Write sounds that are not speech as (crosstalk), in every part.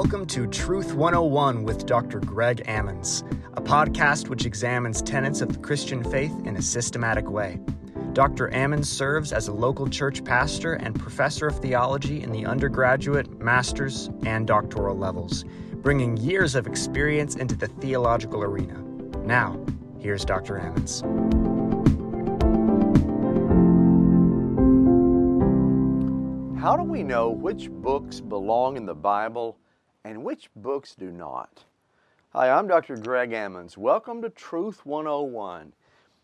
Welcome to Truth 101 with Dr. Greg Ammons, a podcast which examines tenets of the Christian faith in a systematic way. Dr. Ammons serves as a local church pastor and professor of theology in the undergraduate, master's, and doctoral levels, bringing years of experience into the theological arena. Now, here's Dr. Ammons. How do we know which books belong in the Bible and which books do not? Hi, I'm Dr. Greg Ammons. Welcome to Truth 101.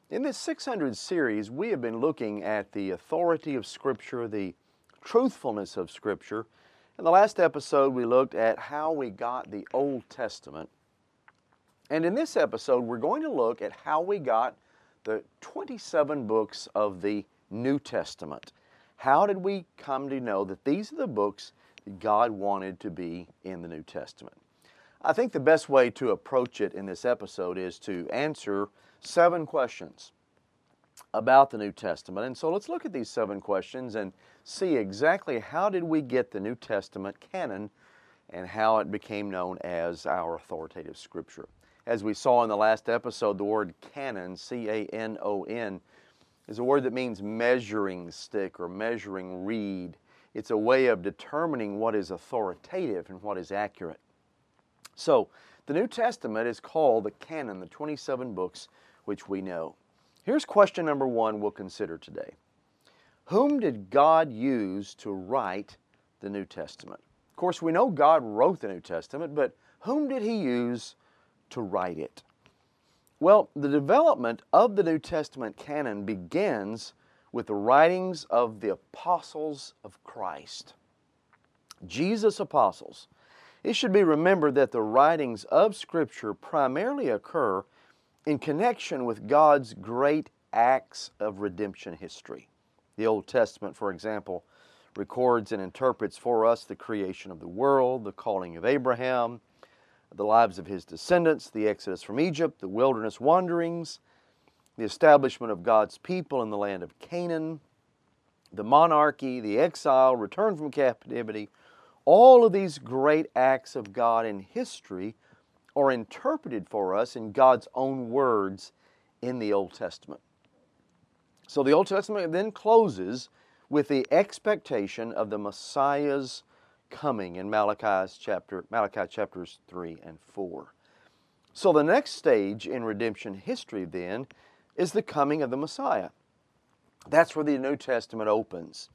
In this 600 series, we have been looking at the authority of Scripture, the truthfulness of Scripture. In the last episode, we looked at how we got the Old Testament. And in this episode, we're going to look at how we got the 27 books of the New Testament. How did we come to know that these are the books God wanted to be in the New Testament? I think the best way to approach it in this episode is to answer seven questions about the New Testament. And so let's look at these seven questions and see exactly how did we get the New Testament canon and how it became known as our authoritative scripture. As we saw in the last episode, the word canon, C A N O N, is a word that means measuring stick or measuring reed. It's a way of determining what is authoritative and what is accurate. So, the New Testament is called the canon, the 27 books which we know. Here's question number one we'll consider today Whom did God use to write the New Testament? Of course, we know God wrote the New Testament, but whom did He use to write it? Well, the development of the New Testament canon begins with the writings of the apostles of Christ. Jesus' apostles. It should be remembered that the writings of Scripture primarily occur in connection with God's great acts of redemption history. The Old Testament, for example, records and interprets for us the creation of the world, the calling of Abraham, the lives of his descendants, the exodus from Egypt, the wilderness wanderings, the establishment of God's people in the land of Canaan, the monarchy, the exile, return from captivity, all of these great acts of God in history are interpreted for us in God's own words in the Old Testament. So the Old Testament then closes with the expectation of the Messiah's coming in Malachi's chapter, Malachi chapters 3 and 4. So the next stage in redemption history then is the coming of the Messiah. That's where the New Testament opens.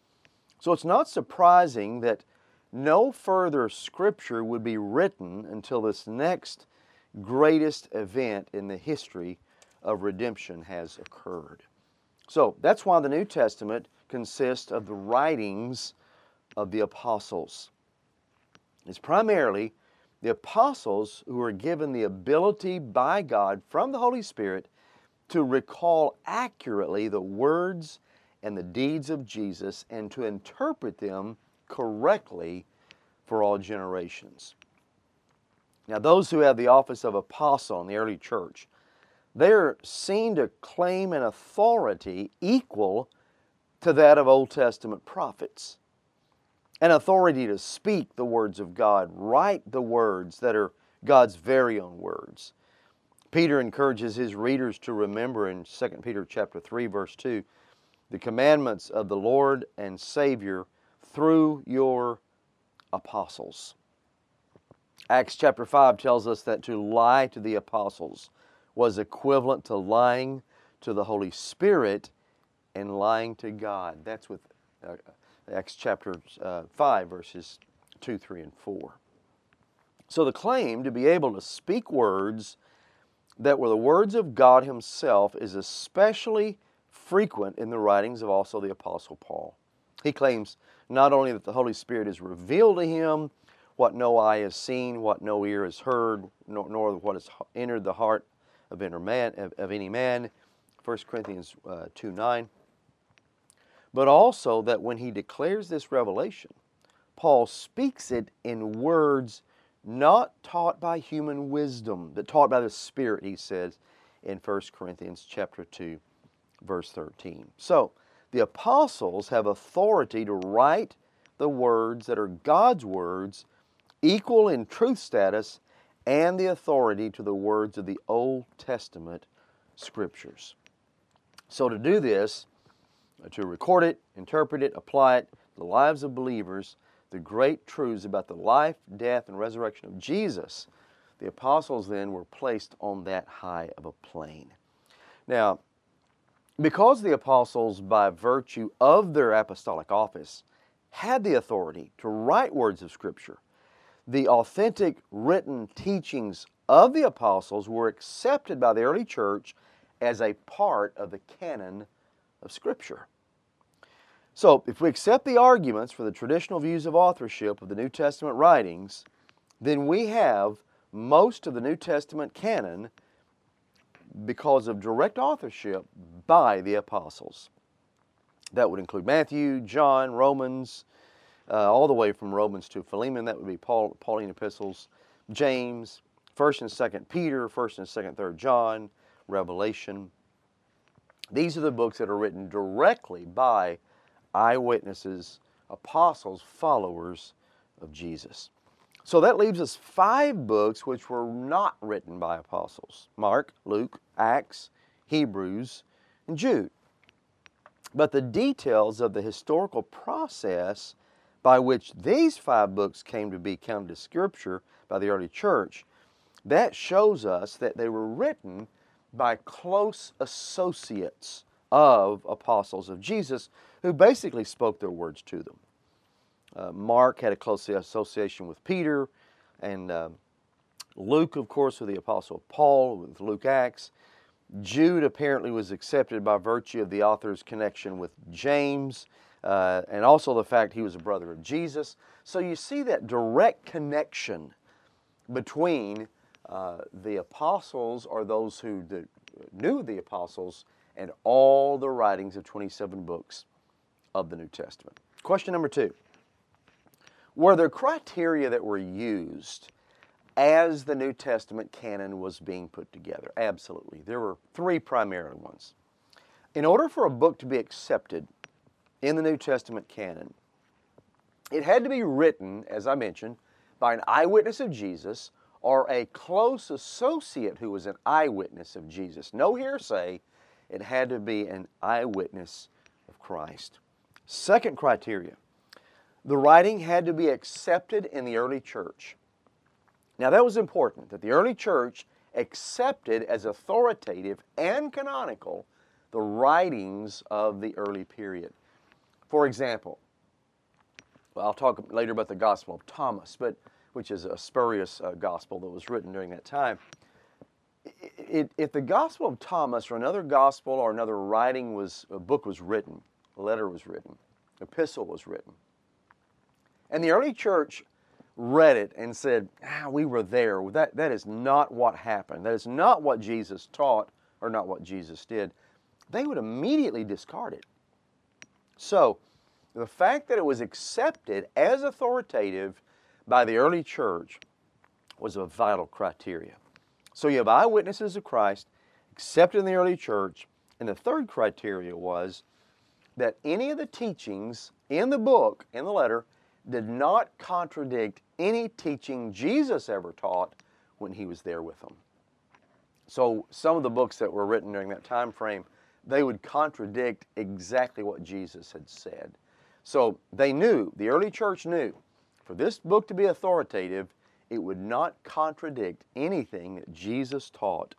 So it's not surprising that no further scripture would be written until this next greatest event in the history of redemption has occurred. So that's why the New Testament consists of the writings of the apostles. It's primarily the apostles who are given the ability by God from the Holy Spirit to recall accurately the words and the deeds of Jesus and to interpret them correctly for all generations. Now, those who have the office of apostle in the early church, they're seen to claim an authority equal to that of Old Testament prophets an authority to speak the words of God, write the words that are God's very own words. Peter encourages his readers to remember in 2 Peter chapter 3 verse 2 the commandments of the Lord and Savior through your apostles. Acts chapter 5 tells us that to lie to the apostles was equivalent to lying to the Holy Spirit and lying to God. That's with uh, Acts chapter uh, 5, verses 2, 3, and 4. So the claim to be able to speak words that were the words of God Himself is especially frequent in the writings of also the Apostle Paul. He claims not only that the Holy Spirit is revealed to him, what no eye has seen, what no ear has heard, nor, nor what has entered the heart of, man, of, of any man, 1 Corinthians uh, 2 9 but also that when he declares this revelation, Paul speaks it in words not taught by human wisdom, but taught by the Spirit, he says in 1 Corinthians chapter 2, verse 13. So, the apostles have authority to write the words that are God's words equal in truth status and the authority to the words of the Old Testament scriptures. So, to do this, to record it, interpret it, apply it to the lives of believers, the great truths about the life, death, and resurrection of Jesus, the apostles then were placed on that high of a plane. Now, because the apostles, by virtue of their apostolic office, had the authority to write words of Scripture, the authentic written teachings of the apostles were accepted by the early church as a part of the canon of Scripture. So, if we accept the arguments for the traditional views of authorship of the New Testament writings, then we have most of the New Testament canon because of direct authorship by the apostles. That would include Matthew, John, Romans, uh, all the way from Romans to Philemon. That would be Paul, Pauline epistles, James, First and Second Peter, First and Second, Third John, Revelation. These are the books that are written directly by eyewitnesses, apostles, followers of Jesus. So that leaves us five books which were not written by apostles Mark, Luke, Acts, Hebrews, and Jude. But the details of the historical process by which these five books came to be counted as scripture by the early church, that shows us that they were written by close associates of apostles of Jesus who basically spoke their words to them. Uh, Mark had a close association with Peter, and uh, Luke, of course, with the Apostle Paul, with Luke Acts. Jude apparently was accepted by virtue of the author's connection with James, uh, and also the fact he was a brother of Jesus. So you see that direct connection between uh, the apostles, or those who knew the apostles, and all the writings of 27 books of the New Testament. Question number two Were there criteria that were used as the New Testament canon was being put together? Absolutely. There were three primary ones. In order for a book to be accepted in the New Testament canon, it had to be written, as I mentioned, by an eyewitness of Jesus or a close associate who was an eyewitness of Jesus. No hearsay, it had to be an eyewitness of Christ. Second criteria the writing had to be accepted in the early church. Now, that was important that the early church accepted as authoritative and canonical the writings of the early period. For example, well, I'll talk later about the Gospel of Thomas, but which is a spurious uh, gospel that was written during that time. It, it, if the Gospel of Thomas or another gospel or another writing was a book was written, letter was written, epistle was written, and the early church read it and said, ah, we were there. That, that is not what happened. That is not what Jesus taught or not what Jesus did. They would immediately discard it. So, the fact that it was accepted as authoritative by the early church was a vital criteria. So you have eyewitnesses of Christ accepted in the early church, and the third criteria was that any of the teachings in the book, in the letter, did not contradict any teaching Jesus ever taught when he was there with them. So some of the books that were written during that time frame, they would contradict exactly what Jesus had said. So they knew, the early church knew, for this book to be authoritative, it would not contradict anything that Jesus taught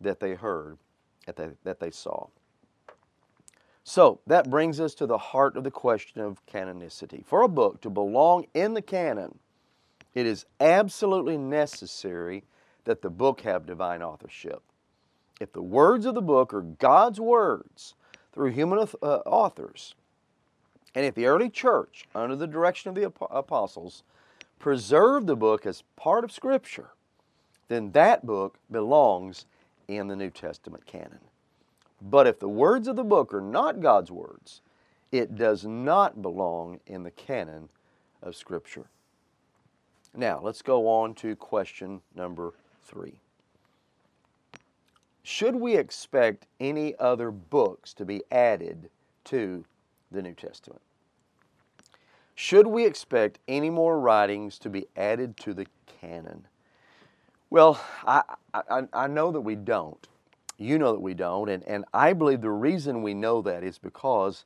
that they heard, that they, that they saw. So that brings us to the heart of the question of canonicity. For a book to belong in the canon, it is absolutely necessary that the book have divine authorship. If the words of the book are God's words through human uh, authors, and if the early church, under the direction of the apostles, preserved the book as part of Scripture, then that book belongs in the New Testament canon. But if the words of the book are not God's words, it does not belong in the canon of Scripture. Now, let's go on to question number three. Should we expect any other books to be added to the New Testament? Should we expect any more writings to be added to the canon? Well, I, I, I know that we don't. You know that we don't. And, and I believe the reason we know that is because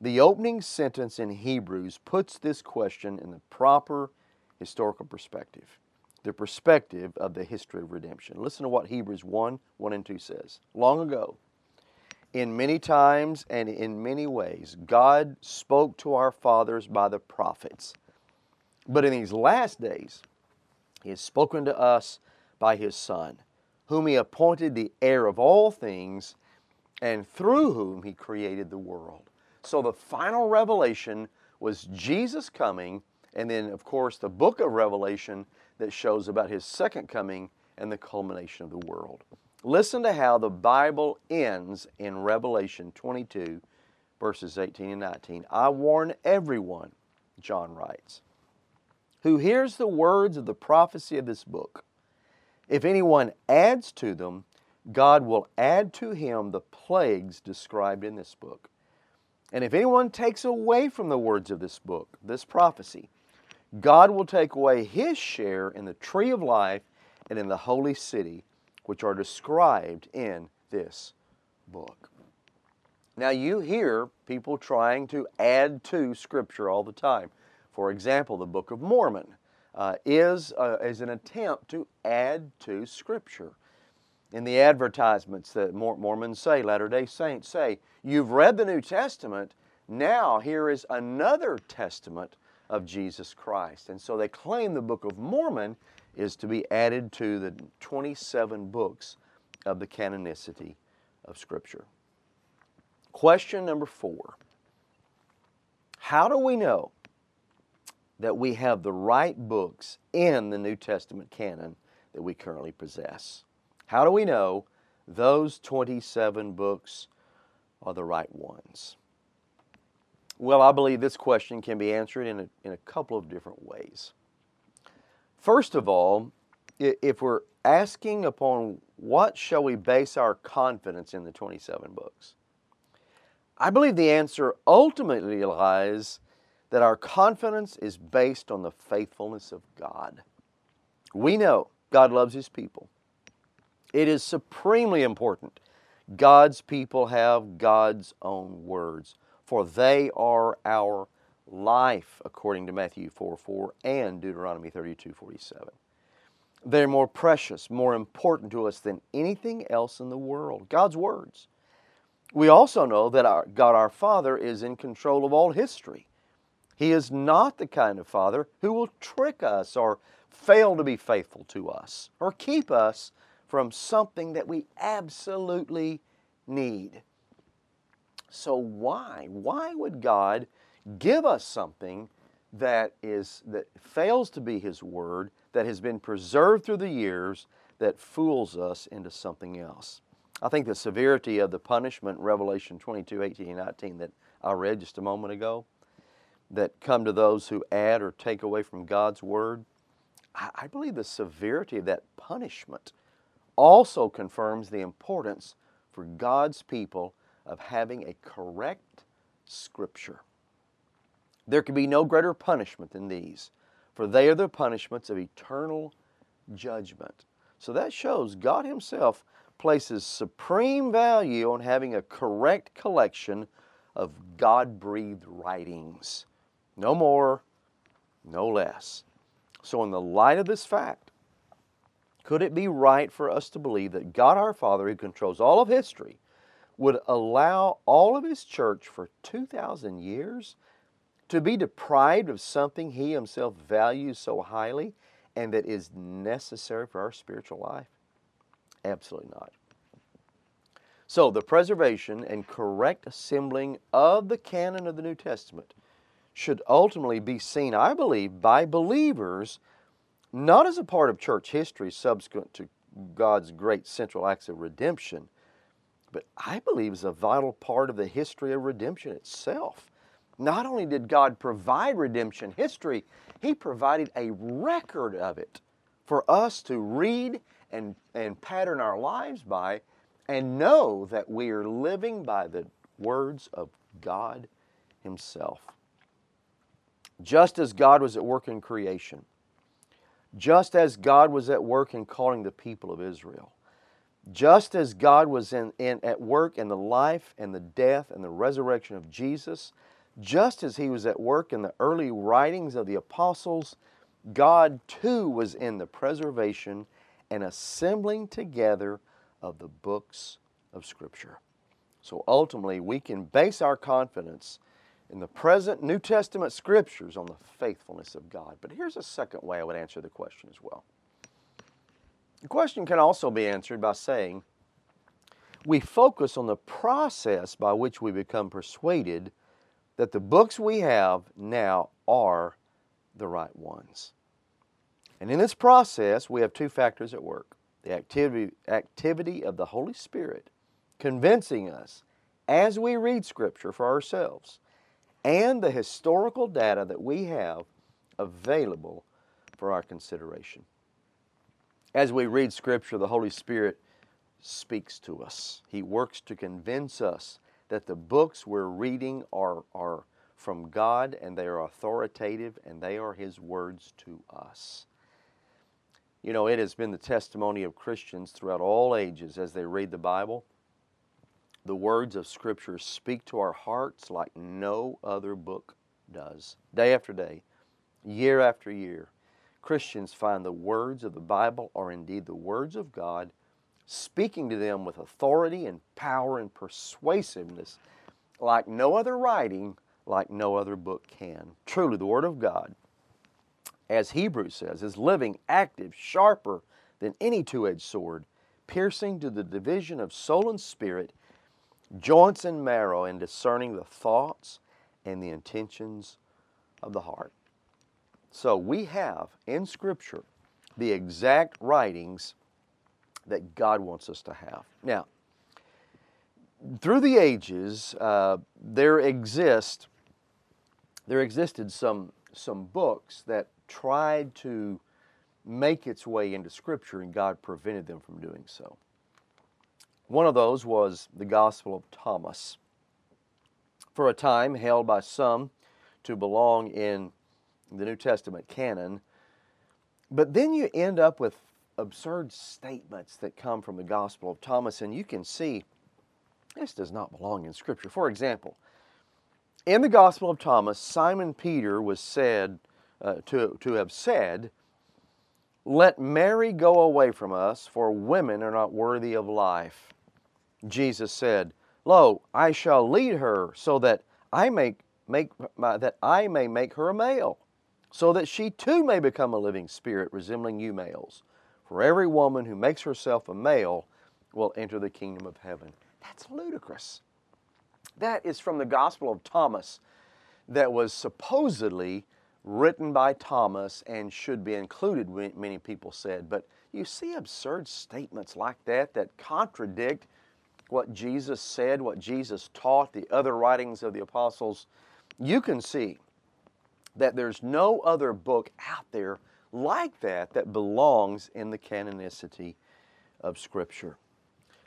the opening sentence in Hebrews puts this question in the proper historical perspective, the perspective of the history of redemption. Listen to what Hebrews 1 1 and 2 says. Long ago, in many times and in many ways, God spoke to our fathers by the prophets. But in these last days, He has spoken to us by His Son, whom He appointed the heir of all things, and through whom He created the world. So the final revelation was Jesus coming, and then, of course, the book of Revelation that shows about His second coming and the culmination of the world. Listen to how the Bible ends in Revelation 22, verses 18 and 19. I warn everyone, John writes, who hears the words of the prophecy of this book. If anyone adds to them, God will add to him the plagues described in this book. And if anyone takes away from the words of this book, this prophecy, God will take away his share in the tree of life and in the holy city which are described in this book. Now, you hear people trying to add to Scripture all the time. For example, the Book of Mormon uh, is, uh, is an attempt to add to Scripture. In the advertisements that Mormons say, Latter day Saints say, You've read the New Testament, now here is another testament of Jesus Christ. And so they claim the Book of Mormon is to be added to the 27 books of the canonicity of Scripture. Question number four How do we know that we have the right books in the New Testament canon that we currently possess? How do we know those 27 books are the right ones? Well, I believe this question can be answered in a, in a couple of different ways. First of all, if we're asking upon what shall we base our confidence in the 27 books, I believe the answer ultimately lies that our confidence is based on the faithfulness of God. We know God loves His people. It is supremely important God's people have God's own words, for they are our life, according to Matthew 4 4 and Deuteronomy 32 47. They're more precious, more important to us than anything else in the world. God's words. We also know that our, God our Father is in control of all history. He is not the kind of Father who will trick us or fail to be faithful to us or keep us from something that we absolutely need. So, why? Why would God give us something that is that fails to be his word that has been preserved through the years that fools us into something else i think the severity of the punishment revelation 22 18 and 19 that i read just a moment ago that come to those who add or take away from god's word i, I believe the severity of that punishment also confirms the importance for god's people of having a correct scripture there can be no greater punishment than these, for they are the punishments of eternal judgment. So that shows God Himself places supreme value on having a correct collection of God breathed writings. No more, no less. So, in the light of this fact, could it be right for us to believe that God our Father, who controls all of history, would allow all of His church for 2,000 years to be deprived of something he himself values so highly and that is necessary for our spiritual life? Absolutely not. So, the preservation and correct assembling of the canon of the New Testament should ultimately be seen, I believe, by believers not as a part of church history subsequent to God's great central acts of redemption, but I believe as a vital part of the history of redemption itself. Not only did God provide redemption history, He provided a record of it for us to read and, and pattern our lives by and know that we are living by the words of God Himself. Just as God was at work in creation, just as God was at work in calling the people of Israel, just as God was in, in, at work in the life and the death and the resurrection of Jesus, just as He was at work in the early writings of the apostles, God too was in the preservation and assembling together of the books of Scripture. So ultimately, we can base our confidence in the present New Testament Scriptures on the faithfulness of God. But here's a second way I would answer the question as well. The question can also be answered by saying, we focus on the process by which we become persuaded that the books we have now are the right ones. And in this process, we have two factors at work the activity, activity of the Holy Spirit convincing us as we read Scripture for ourselves, and the historical data that we have available for our consideration. As we read Scripture, the Holy Spirit speaks to us. He works to convince us that the books we're reading are, are from God and they are authoritative and they are His words to us. You know, it has been the testimony of Christians throughout all ages as they read the Bible. The words of Scripture speak to our hearts like no other book does. Day after day, year after year, Christians find the words of the Bible are indeed the words of God, speaking to them with authority and power and persuasiveness like no other writing, like no other book can. Truly, the Word of God as Hebrews says, is living, active, sharper than any two edged sword, piercing to the division of soul and spirit, joints and marrow, in discerning the thoughts and the intentions of the heart. So we have in Scripture the exact writings that God wants us to have. Now, through the ages, uh, there exist there existed some some books that tried to make its way into Scripture, and God prevented them from doing so. One of those was the Gospel of Thomas. For a time, held by some to belong in the New Testament canon, but then you end up with absurd statements that come from the Gospel of Thomas, and you can see this does not belong in Scripture. For example, in the Gospel of Thomas, Simon Peter was said uh, to, to have said, Let Mary go away from us, for women are not worthy of life. Jesus said, Lo, I shall lead her so that I make, make that I may make her a male, so that she too may become a living spirit resembling you males. For every woman who makes herself a male will enter the kingdom of heaven. That's ludicrous. That is from the Gospel of Thomas that was supposedly written by Thomas and should be included, many people said. But you see absurd statements like that that contradict what Jesus said, what Jesus taught, the other writings of the apostles. You can see that there's no other book out there like that that belongs in the canonicity of Scripture.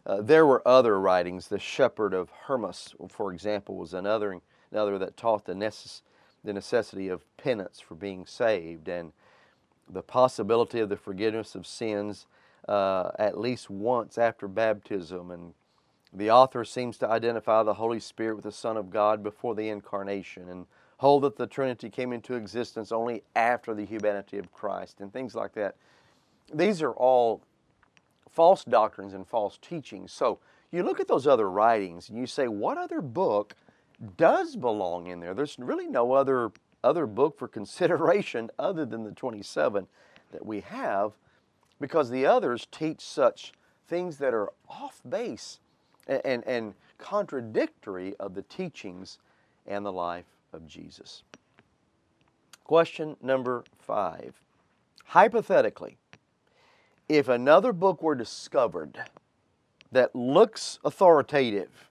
Uh, there were other writings. The Shepherd of Hermas, for example, was another, another that taught the necessary the necessity of penance for being saved and the possibility of the forgiveness of sins uh, at least once after baptism. And the author seems to identify the Holy Spirit with the Son of God before the incarnation and hold that the Trinity came into existence only after the humanity of Christ and things like that. These are all false doctrines and false teachings. So you look at those other writings and you say, what other book does belong in there. There's really no other other book for (laughs) consideration other than the 27 that we have because the others teach such things that are off base and, and, and contradictory of the teachings and the life of Jesus. Question number five. Hypothetically, if another book were discovered that looks authoritative,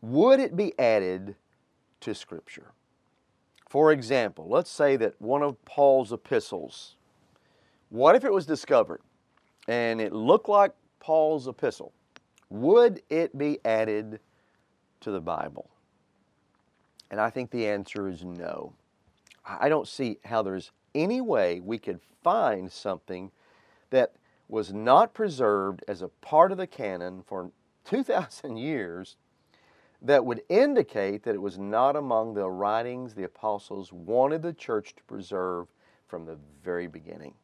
would it be added to Scripture? For example, let's say that one of Paul's epistles, what if it was discovered and it looked like Paul's epistle? Would it be added to the Bible? And I think the answer is no. I don't see how there's any way we could find something that was not preserved as a part of the canon for 2,000 (laughs) years that would indicate that it was not among the writings the apostles wanted the church to preserve from the very beginning.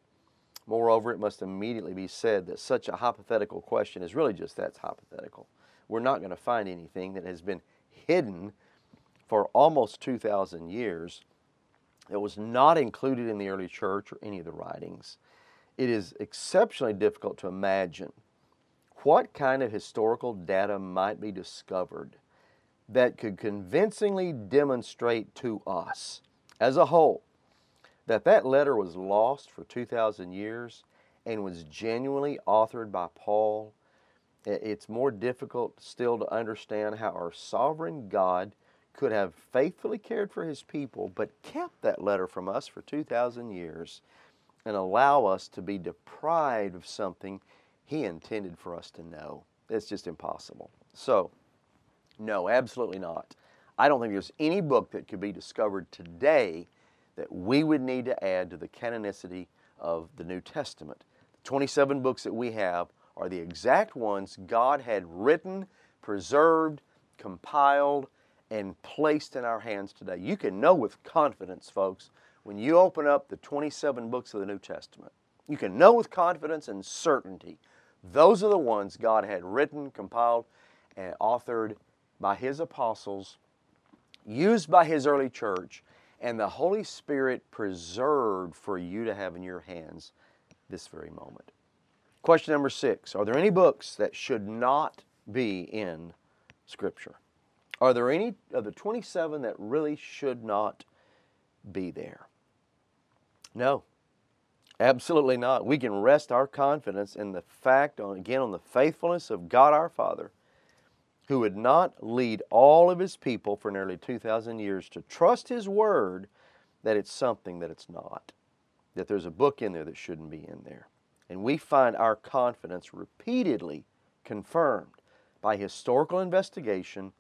Moreover, it must immediately be said that such a hypothetical question is really just that's hypothetical. We're not going to find anything that has been hidden for almost 2,000 years that was not included in the early church or any of the writings. It is exceptionally difficult to imagine what kind of historical data might be discovered that could convincingly demonstrate to us as a whole that that letter was lost for 2,000 years and was genuinely authored by Paul. It's more difficult still to understand how our sovereign God could have faithfully cared for his people, but kept that letter from us for 2,000 years and allow us to be deprived of something he intended for us to know. It's just impossible. So, no, absolutely not. I don't think there's any book that could be discovered today that we would need to add to the canonicity of the New Testament. The 27 books that we have are the exact ones God had written, preserved, compiled, and placed in our hands today. You can know with confidence, folks, when you open up the 27 books of the New Testament, you can know with confidence and certainty those are the ones God had written, compiled, and authored by His apostles, used by His early church, and the Holy Spirit preserved for you to have in your hands this very moment. Question number six Are there any books that should not be in Scripture? Are there any of the 27 that really should not be there? No, absolutely not. We can rest our confidence in the fact, on, again, on the faithfulness of God our Father who would not lead all of his people for nearly 2,000 years to trust his word that it's something that it's not, that there's a book in there that shouldn't be in there. And we find our confidence repeatedly confirmed by historical investigation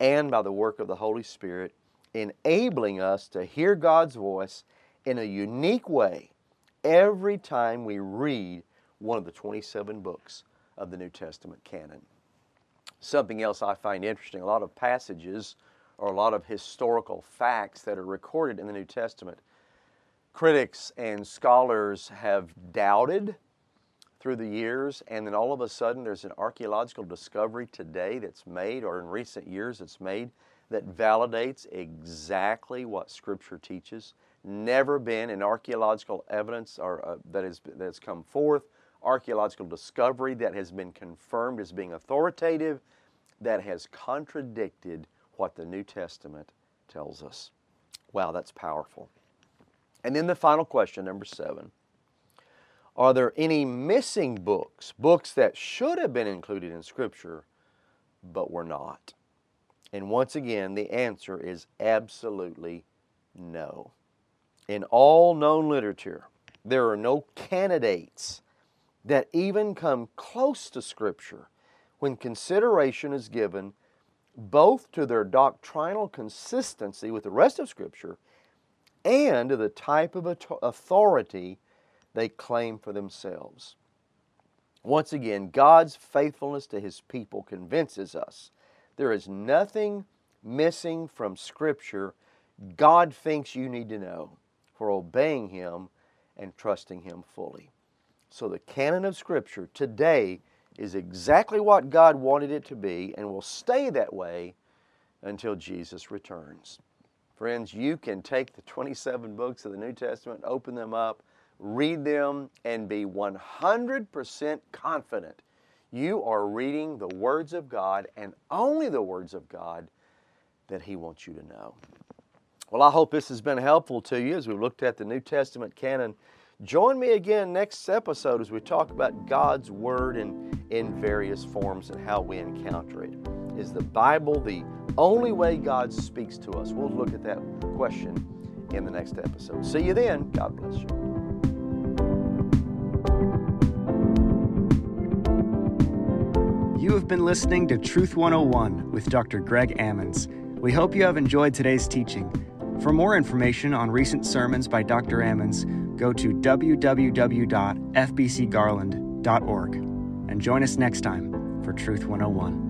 and by the work of the Holy Spirit, enabling us to hear God's voice in a unique way every time we read one of the 27 books of the New Testament canon something else I find interesting. A lot of passages or a lot of historical facts that are recorded in the New Testament, critics and scholars have doubted through the years, and then all of a sudden there's an archaeological discovery today that's made, or in recent years that's made, that validates exactly what Scripture teaches. Never been an archaeological evidence or uh, that has come forth archaeological discovery that has been confirmed as being authoritative that has contradicted what the New Testament tells us. Wow, that's powerful. And then the final question, number seven Are there any missing books, books that should have been included in Scripture but were not? And once again, the answer is absolutely no. In all known literature, there are no candidates that even come close to Scripture when consideration is given both to their doctrinal consistency with the rest of Scripture and to the type of authority they claim for themselves. Once again, God's faithfulness to His people convinces us there is nothing missing from Scripture God thinks you need to know for obeying Him and trusting Him fully. So the canon of Scripture today is exactly what God wanted it to be and will stay that way until Jesus returns. Friends, you can take the 27 books of the New Testament, open them up, read them, and be 100% confident you are reading the words of God and only the words of God that He wants you to know. Well, I hope this has been helpful to you as we've looked at the New Testament canon Join me again next episode as we talk about God's Word in, in various forms and how we encounter it. Is the Bible the only way God speaks to us? We'll look at that question in the next episode. See you then. God bless you. You have been listening to Truth 101 with Dr. Greg Ammons. We hope you have enjoyed today's teaching. For more information on recent sermons by Dr. Ammons, go to www.fbcgarland.org and join us next time for Truth 101.